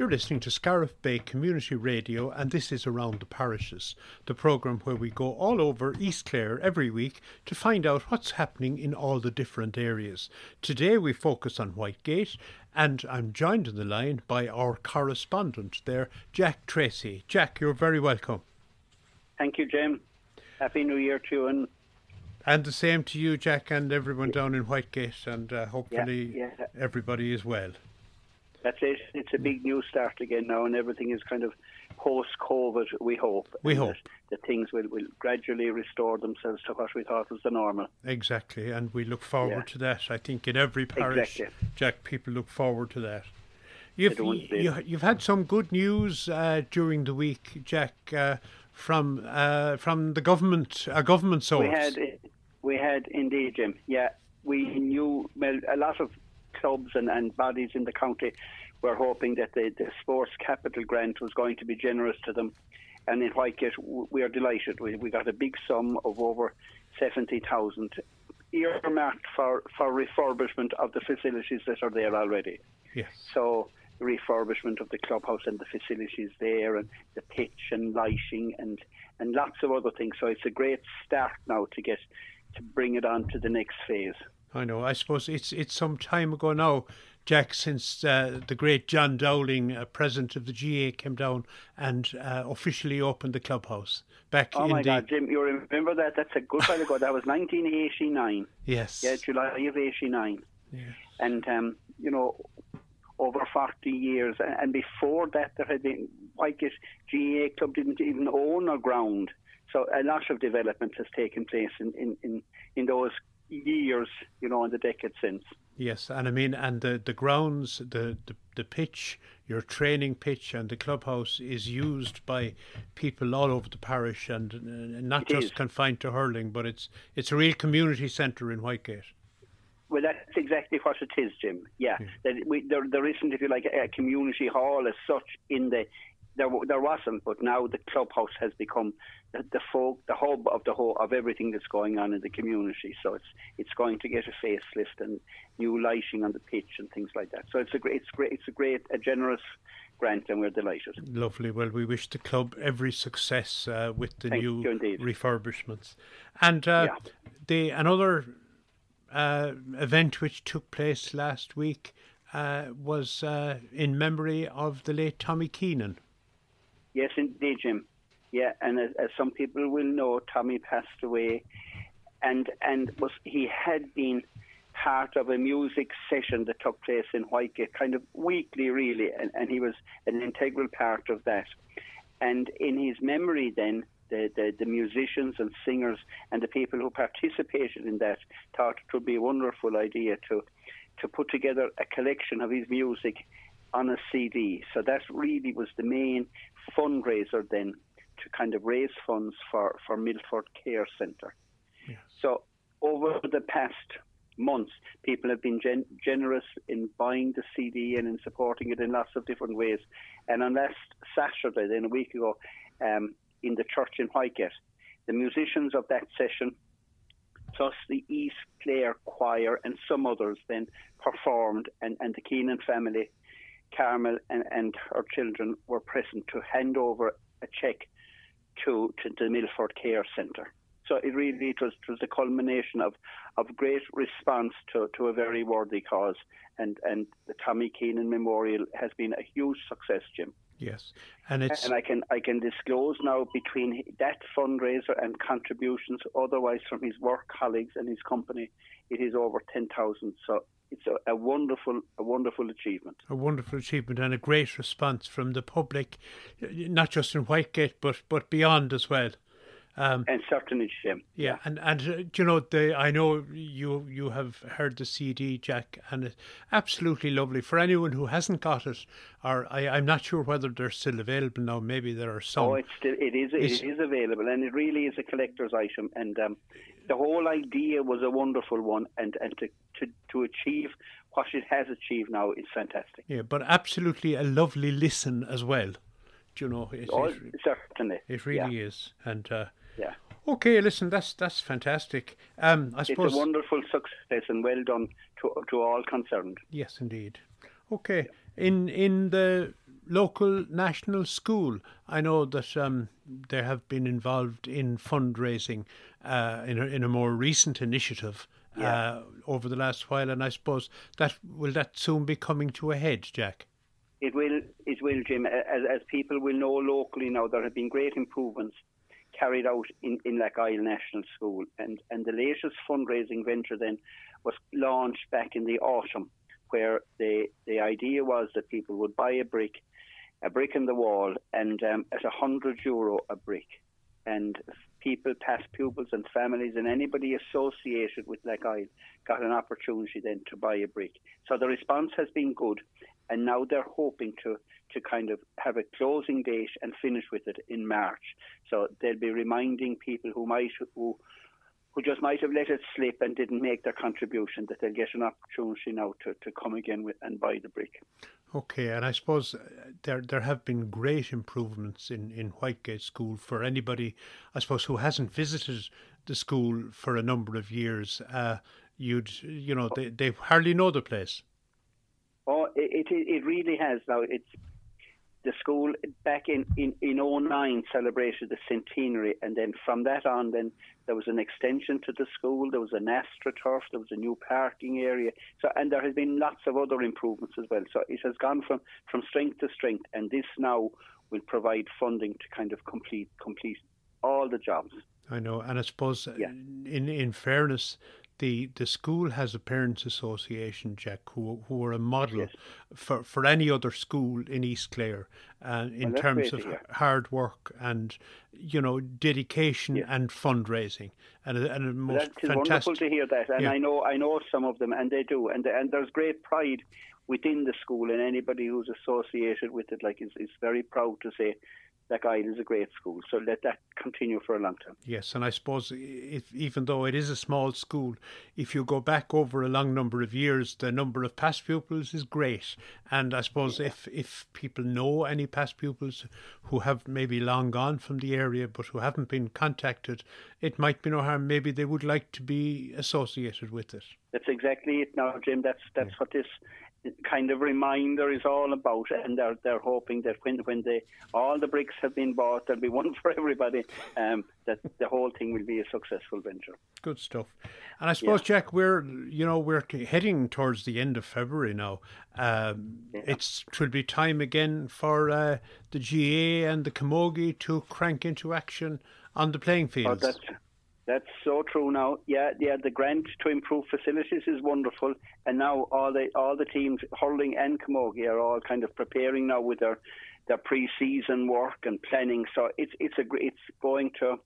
You're listening to Scariff Bay Community Radio, and this is Around the Parishes, the programme where we go all over East Clare every week to find out what's happening in all the different areas. Today we focus on Whitegate, and I'm joined in the line by our correspondent there, Jack Tracy. Jack, you're very welcome. Thank you, Jim. Happy New Year to you, and and the same to you, Jack, and everyone down in Whitegate, and uh, hopefully yeah, yeah. everybody is well. That's it. It's a big new start again now, and everything is kind of post-COVID. We hope. We hope that, that things will, will gradually restore themselves to what we thought was the normal. Exactly, and we look forward yeah. to that. I think in every parish, exactly. Jack, people look forward to that. You've you, you have had some good news uh, during the week, Jack, uh, from uh, from the government, a government source. We had we had indeed, Jim. Yeah, we knew well, a lot of clubs and, and bodies in the county were hoping that the, the sports capital grant was going to be generous to them. And in Whitegate, we are delighted. We, we got a big sum of over 70,000 earmarked for, for refurbishment of the facilities that are there already. Yes. So refurbishment of the clubhouse and the facilities there and the pitch and lighting and, and lots of other things. So it's a great start now to get to bring it on to the next phase. I know. I suppose it's it's some time ago now, Jack, since uh, the great John Dowling, uh, president of the GAA, came down and uh, officially opened the clubhouse back oh in my the. God, Jim, you remember that? That's a good while ago. That was 1989. Yes. Yeah, July of 89. Yes. And, um, you know, over 40 years. And before that, there had been, Whitegate GAA Club didn't even own a ground. So a lot of development has taken place in, in, in, in those years, you know, in the decade since. Yes, and I mean, and the, the grounds, the, the, the pitch, your training pitch, and the clubhouse is used by people all over the parish, and, and not It just is. confined to hurling, but it's it's a real community centre in Whitegate. Well, that's exactly what it is, Jim. Yeah, that we, there, there isn't, if you like, a community hall as such in the. There, there wasn't, but now the clubhouse has become the, the folk, the hub of the whole of everything that's going on in the community. So it's it's going to get a facelift and new lighting on the pitch and things like that. So it's a great, it's great, it's a great, a generous grant, and we're delighted. Lovely. Well, we wish the club every success uh, with the Thank new refurbishments. And uh, Yeah. the another uh, event which took place last week uh, was uh, in memory of the late Tommy Keenan. Yes, indeed, Jim. Yeah, and as, as some people will know, Tommy passed away, and and was he had been part of a music session that took place in Whitegate, kind of weekly, really, and, and he was an integral part of that. And in his memory, then the, the the musicians and singers and the people who participated in that thought it would be a wonderful idea to to put together a collection of his music on a CD. So that really was the main fundraiser then to kind of raise funds for, for Milford Care Centre. So over the past months, people have been gen- generous in buying the CD and in supporting it in lots of different ways. And on last Saturday, then a week ago, um, in the church in Whitegate, the musicians of that session plus the East Clare Choir and some others then performed, and, and the Keenan family, Carmel and, and her children were present to hand over a cheque to, to the Milford Care Centre. So it really it was, it was the culmination of, of great response to, to a very worthy cause, and, and the Tommy Keenan Memorial has been a huge success, Jim. Yes, and it's And I can I can disclose now between that fundraiser and contributions otherwise from his work colleagues and his company, it is over ten thousand. So it's a, a wonderful a wonderful achievement. a wonderful achievement and a great response from the public, not just in Whitegate but but beyond as well. Um, And certainly, Jim. Yeah, and and uh, you know the I know you you have heard the CD, Jack, and it's absolutely lovely. For anyone who hasn't got it, or I, I'm not sure whether they're still available now. Maybe there are some. Oh, it's still it is It's- it is available, and it really is a collector's item. And um, the whole idea was a wonderful one, and and to to to achieve what it has achieved now is fantastic. yeah, but absolutely a lovely listen as well. Do you know? It, Oh, it, certainly. it really is, and. Uh, Yeah. Okay, listen, that's that's fantastic. Um, I It's a wonderful success and well done to to all concerned. Yes, indeed. Okay. In in the local national school. I know that um, they have been involved in fundraising uh, in, a, in a more recent initiative yeah. uh, over the last while, and I suppose that will that soon be coming to a head, Jack. It will, it will, Jim. As, as people will know locally now, there have been great improvements carried out in, in Lakyle National School, and, and the latest fundraising venture then was launched back in the autumn, where the the idea was that people would buy a brick, a brick in the wall, and um, at a hundred euro a brick, and people, past pupils and families, and anybody associated with Lakyle got an opportunity then to buy a brick. So the response has been good, and now they're hoping to to kind of have a closing date and finish with it in March. So they'll be reminding people who might who who just might have let it slip and didn't make their contribution that they'll get an opportunity now to, to come again with, and buy the brick. Okay, and I suppose uh, there there have been great improvements in, in Whitegate School for anybody, I suppose, who hasn't visited the school for a number of years. Uh, you'd you know they, they hardly know the place. Oh, it, it, it really has. Now, it's the school back in, in, in 09 celebrated the centenary, and then from that on, then there was an extension to the school, there was an astroturf, there was a new parking area, so and there has been lots of other improvements as well. So it has gone from, from strength to strength, and this now will provide funding to kind of complete complete all the jobs. I know, and I suppose yeah. in in fairness, the the school has a parents association, Jack, who who are a model yes. for for any other school in East Clare, uh, in well, terms of hard work and you know dedication yes. and fundraising, and and a most well, fantastic. wonderful to hear that, and yeah. I know I know some of them, and they do, and and there's great pride within the school, and anybody who's associated with it, like is is very proud to say Lakyle is a great school. So let that continue for a long time. Yes, and I suppose if even though it is a small school, if you go back over a long number of years, the number of past pupils is great. And I suppose yeah. if if people know any past pupils who have maybe long gone from the area but who haven't been contacted, it might be no harm. Maybe they would like to be associated with it. That's exactly it. Now, Jim, that's that's yeah. what this kind of reminder is all about, and they're they're hoping that when when they all the bricks have been bought, there'll be one for everybody. Um, that the whole thing will be a successful venture. Good stuff. And I suppose, yeah. Jack, we're you know we're heading towards the end of February now. Um, yeah. It's it will be time again for uh, the GAA and the Camogie to crank into action on the playing fields. Oh, that's so true now. Yeah, yeah. The grant to improve facilities is wonderful, and now all the all the teams, hurling and camogie, are all kind of preparing now with their their pre-season work and planning. So it's it's a it's going to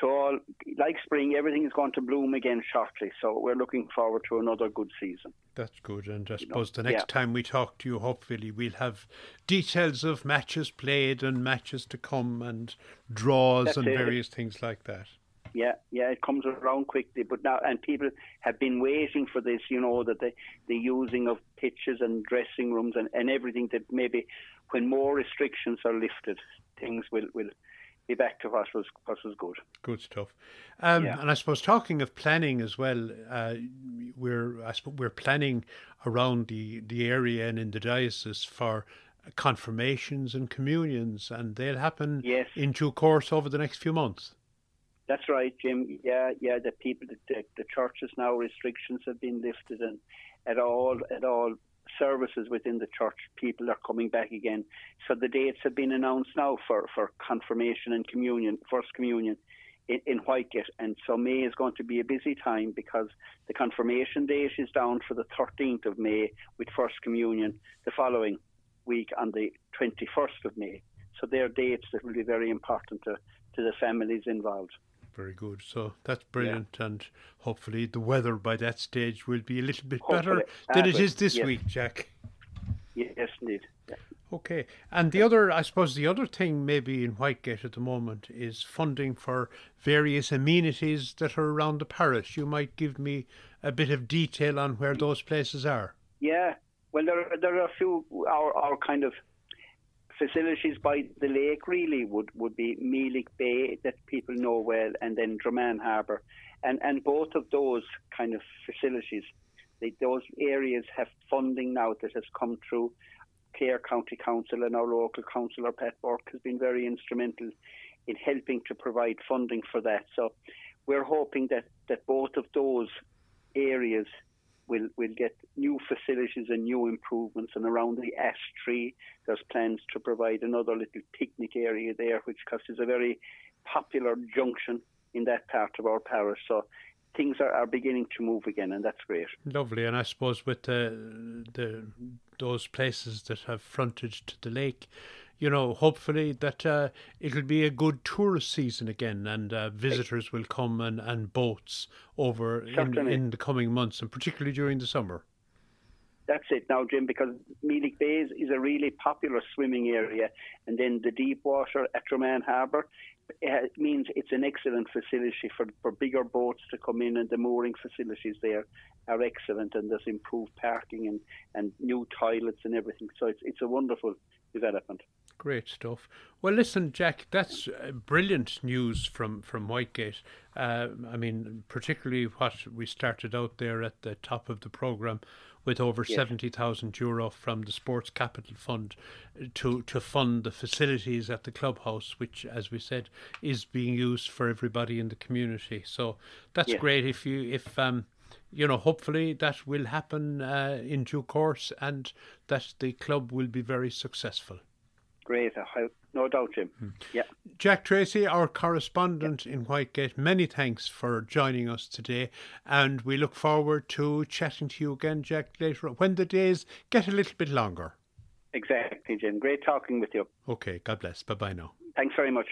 to all like spring. Everything is going to bloom again shortly. So we're looking forward to another good season. That's good. And I suppose the next yeah. time we talk to you, hopefully we'll have details of matches played and matches to come and draws That's and it. various things like that yeah, yeah, it comes around quickly. But now, and people have been waiting for this, you know, that the, the using of pitches and dressing rooms and, and everything that maybe when more restrictions are lifted, things will, will be back to what was what was good. Good stuff. Um, yeah. And I suppose talking of planning as well, uh, we're I suppose we're planning around the, the area and in the diocese for confirmations and communions, and they'll happen yes. in due course over the next few months. That's right, Jim. Yeah, yeah. The people, the, the churches now restrictions have been lifted, and at all at all services within the church, people are coming back again. So the dates have been announced now for for confirmation and communion, first communion. In, in Whitegate, and so May is going to be a busy time because the confirmation date is down for the 13th of May, with First Communion the following week on the 21st of May. So they are dates that will be very important to, to the families involved. Very good. So that's brilliant, yeah. and hopefully the weather by that stage will be a little bit hopefully. better than it is this yes. week, Jack. Yes, indeed. Yeah. Okay, and the other, I suppose, the other thing maybe in Whitegate at the moment is funding for various amenities that are around the parish. You might give me a bit of detail on where those places are. Yeah, well, there are, there are a few our our kind of facilities by the lake really would, would be Meelick Bay that people know well and then Dromaan Harbour. And, and both of those kind of facilities, they, those areas have funding now that has come through Clare County Council and our local councillor Pat Burke has been very instrumental in helping to provide funding for that. So we're hoping that, that both of those areas will we'll get new facilities and new improvements. And around the ash tree, there's plans to provide another little picnic area there, which is a very popular junction in that part of our parish. So things are, are beginning to move again, and that's great. Lovely, and I suppose with the the those places that have frontage to the lake, you know, hopefully that uh, it'll be a good tourist season again, and uh, visitors will come and, and boats over in, in the coming months, and particularly during the summer. That's it now, Jim, because Meelick Bay is a really popular swimming area, and then the deep water at Dromaan Harbour it means it's an excellent facility for, for bigger boats to come in, and the mooring facilities there are excellent, and there's improved parking and, and new toilets and everything. So it's it's a wonderful development. Great stuff. Well, listen, Jack, that's uh, brilliant news from from Whitegate. Uh, I mean, particularly what we started out there at the top of the program with over yes. 70,000 euro from the Sports Capital Fund to, to fund the facilities at the clubhouse, which, as we said, is being used for everybody in the community. So that's yes. great if you, if, um, you know, hopefully that will happen uh, in due course and that the club will be very successful. Great. No doubt, Jim. Hmm. Yeah. Jack Tracy, our correspondent in Whitegate, many thanks for joining us today. And we look forward to chatting to you again, Jack, later when the days get a little bit longer. Exactly, Jim. Great talking with you. Okay. God bless. Bye bye now. Thanks very much.